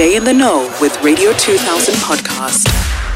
Stay in the know with Radio 2000 podcast.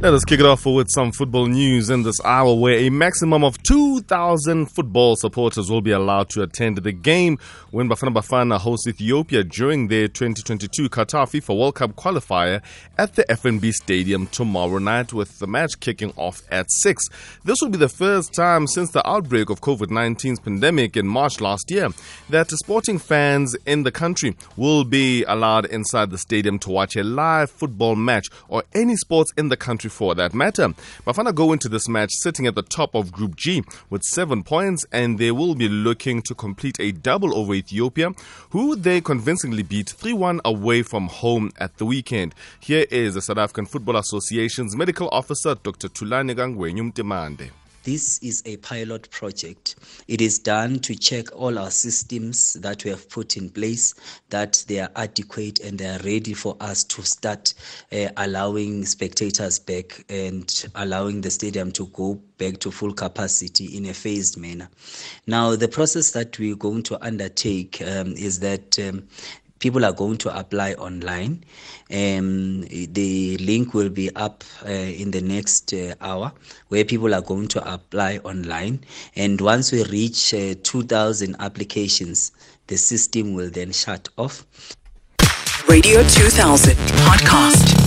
Let us kick it off with some football news in this hour where a maximum of 2,000 football supporters will be allowed to attend the game when Bafana Bafana hosts Ethiopia during their 2022 Qatar FIFA World Cup qualifier at the FNB Stadium tomorrow night with the match kicking off at 6. This will be the first time since the outbreak of COVID-19's pandemic in March last year that sporting fans in the country will be allowed inside the stadium to watch a live football match or any sports in the country for that matter. Bafana go into this match sitting at the top of Group G with seven points, and they will be looking to complete a double over Ethiopia, who they convincingly beat 3 1 away from home at the weekend. Here is the South African Football Association's medical officer, Dr. Thulani Gangwenyu Mtimande. This is a pilot project. It is done to check all our systems that we have put in place, that they are adequate and they are ready for us to start uh, allowing spectators back and allowing the stadium to go back to full capacity in a phased manner. Now, the process that we're going to undertake um, is that um, people are going to apply online. Um, the link will be up uh, in the next uh, hour where people are going to apply online. And once we reach uh, 2,000 applications, the system will then shut off. Radio 2000 podcast.